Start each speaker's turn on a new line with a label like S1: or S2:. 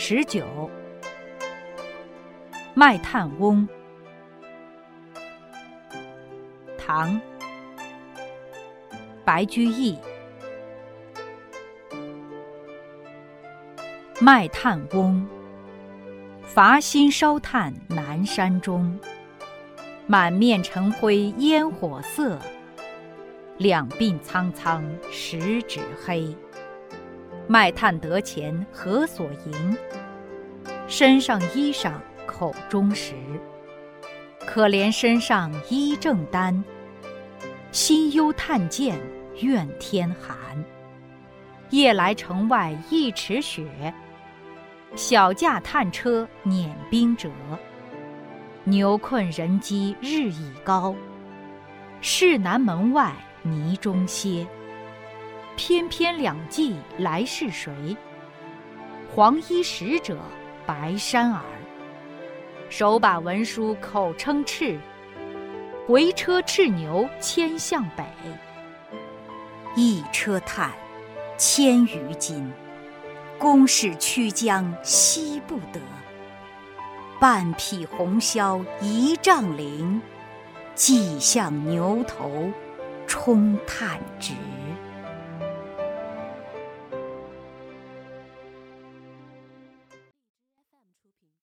S1: 十九，卖炭翁，唐，白居易。卖炭翁，伐薪烧炭南山中。满面尘灰烟火色，两鬓苍苍十指黑。卖炭得钱何所营？身上衣裳口中食。可怜身上衣正单，心忧炭贱愿天寒。夜来城外一尺雪，小驾炭车碾冰辙。牛困人饥日已高，市南门外泥中歇。翩翩两骑来是谁？黄衣使者白衫儿，手把文书口称敕，回车叱牛牵向北。
S2: 一车炭，千余斤，宫使驱将惜不得。半匹红绡一丈绫，系向牛头充炭直。